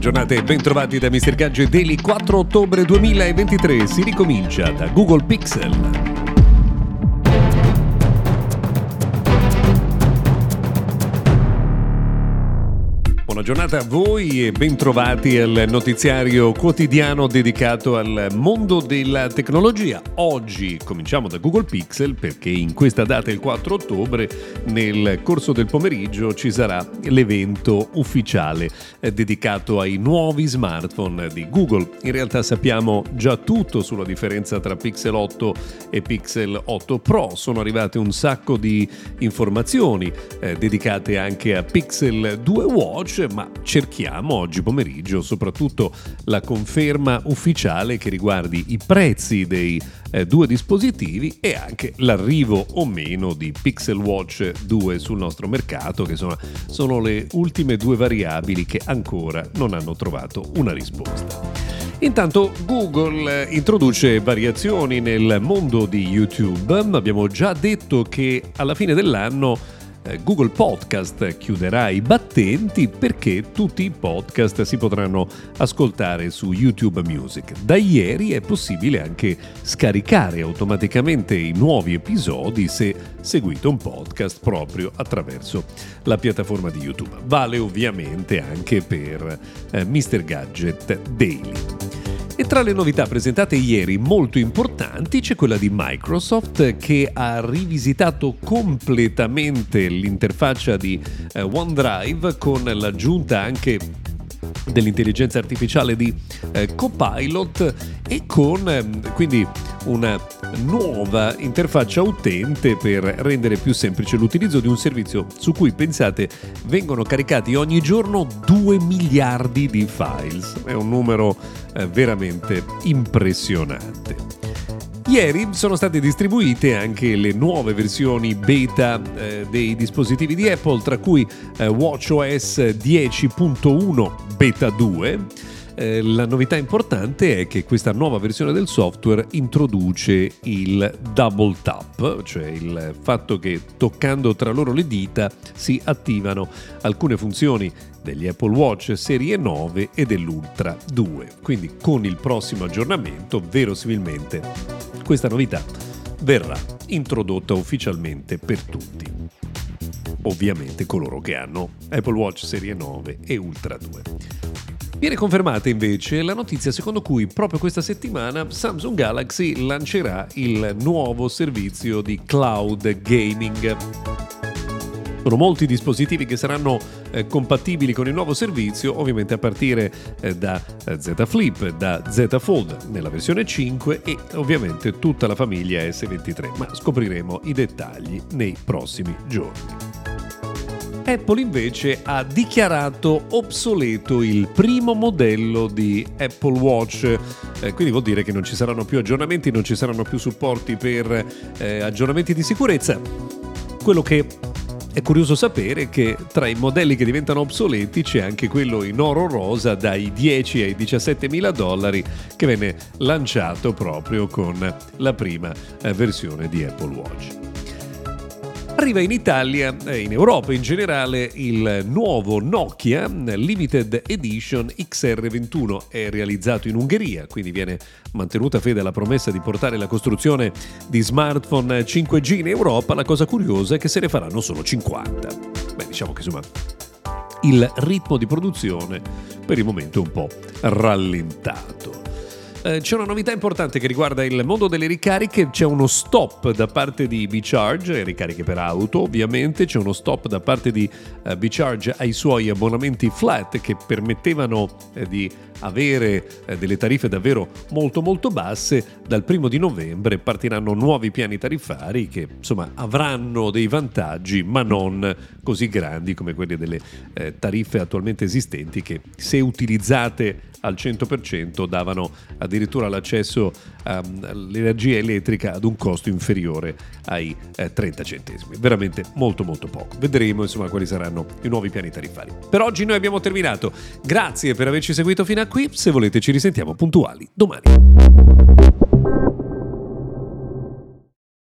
giornata e bentrovati da Mr. Gadget Daily 4 ottobre 2023. Si ricomincia da Google Pixel. Buona giornata a voi e bentrovati al notiziario quotidiano dedicato al mondo della tecnologia. Oggi cominciamo da Google Pixel perché in questa data, il 4 ottobre, nel corso del pomeriggio ci sarà l'evento ufficiale eh, dedicato ai nuovi smartphone di Google. In realtà sappiamo già tutto sulla differenza tra Pixel 8 e Pixel 8 Pro. Sono arrivate un sacco di informazioni eh, dedicate anche a Pixel 2 Watch ma cerchiamo oggi pomeriggio soprattutto la conferma ufficiale che riguardi i prezzi dei eh, due dispositivi e anche l'arrivo o meno di Pixel Watch 2 sul nostro mercato, che sono, sono le ultime due variabili che ancora non hanno trovato una risposta. Intanto Google introduce variazioni nel mondo di YouTube. Abbiamo già detto che alla fine dell'anno eh, Google Podcast chiuderà i battenti perché tutti i podcast si potranno ascoltare su YouTube Music. Da ieri è possibile anche scaricare automaticamente i nuovi episodi se seguite un podcast proprio attraverso la piattaforma di YouTube. Vale ovviamente anche per eh, Mr. Gadget Daily. Tra le novità presentate ieri molto importanti c'è quella di Microsoft che ha rivisitato completamente l'interfaccia di eh, OneDrive con l'aggiunta anche dell'intelligenza artificiale di eh, Copilot e con eh, quindi una nuova interfaccia utente per rendere più semplice l'utilizzo di un servizio su cui pensate vengono caricati ogni giorno 2 miliardi di files. È un numero eh, veramente impressionante. Ieri sono state distribuite anche le nuove versioni beta eh, dei dispositivi di Apple, tra cui eh, WatchOS 10.1 Beta 2 eh, la novità importante è che questa nuova versione del software introduce il double tap, cioè il fatto che toccando tra loro le dita si attivano alcune funzioni degli Apple Watch serie 9 e dell'Ultra 2. Quindi con il prossimo aggiornamento verosimilmente questa novità verrà introdotta ufficialmente per tutti. Ovviamente coloro che hanno Apple Watch serie 9 e Ultra 2. Viene confermata invece la notizia secondo cui proprio questa settimana Samsung Galaxy lancerà il nuovo servizio di cloud gaming. Sono molti dispositivi che saranno eh, compatibili con il nuovo servizio, ovviamente a partire eh, da eh, Z Flip, da Z Fold nella versione 5 e ovviamente tutta la famiglia S23, ma scopriremo i dettagli nei prossimi giorni. Apple invece ha dichiarato obsoleto il primo modello di Apple Watch, eh, quindi vuol dire che non ci saranno più aggiornamenti, non ci saranno più supporti per eh, aggiornamenti di sicurezza. Quello che è curioso sapere che tra i modelli che diventano obsoleti c'è anche quello in oro rosa dai 10 ai 17 mila dollari che venne lanciato proprio con la prima eh, versione di Apple Watch. Arriva in Italia e in Europa in generale il nuovo Nokia Limited Edition XR21. È realizzato in Ungheria, quindi viene mantenuta fede alla promessa di portare la costruzione di smartphone 5G in Europa. La cosa curiosa è che se ne faranno solo 50. Beh, diciamo che insomma il ritmo di produzione per il momento è un po' rallentato. Eh, c'è una novità importante che riguarda il mondo delle ricariche, c'è uno stop da parte di B-Charge, ricariche per auto ovviamente, c'è uno stop da parte di uh, B-Charge ai suoi abbonamenti flat che permettevano eh, di avere eh, delle tariffe davvero molto molto basse, dal primo di novembre partiranno nuovi piani tariffari che insomma avranno dei vantaggi ma non così grandi come quelli delle eh, tariffe attualmente esistenti che se utilizzate al 100% davano addirittura l'accesso all'energia elettrica ad un costo inferiore ai eh, 30 centesimi. Veramente molto molto poco. Vedremo insomma quali saranno i nuovi piani tariffari. Per oggi noi abbiamo terminato. Grazie per averci seguito fino a qui. Se volete ci risentiamo puntuali domani.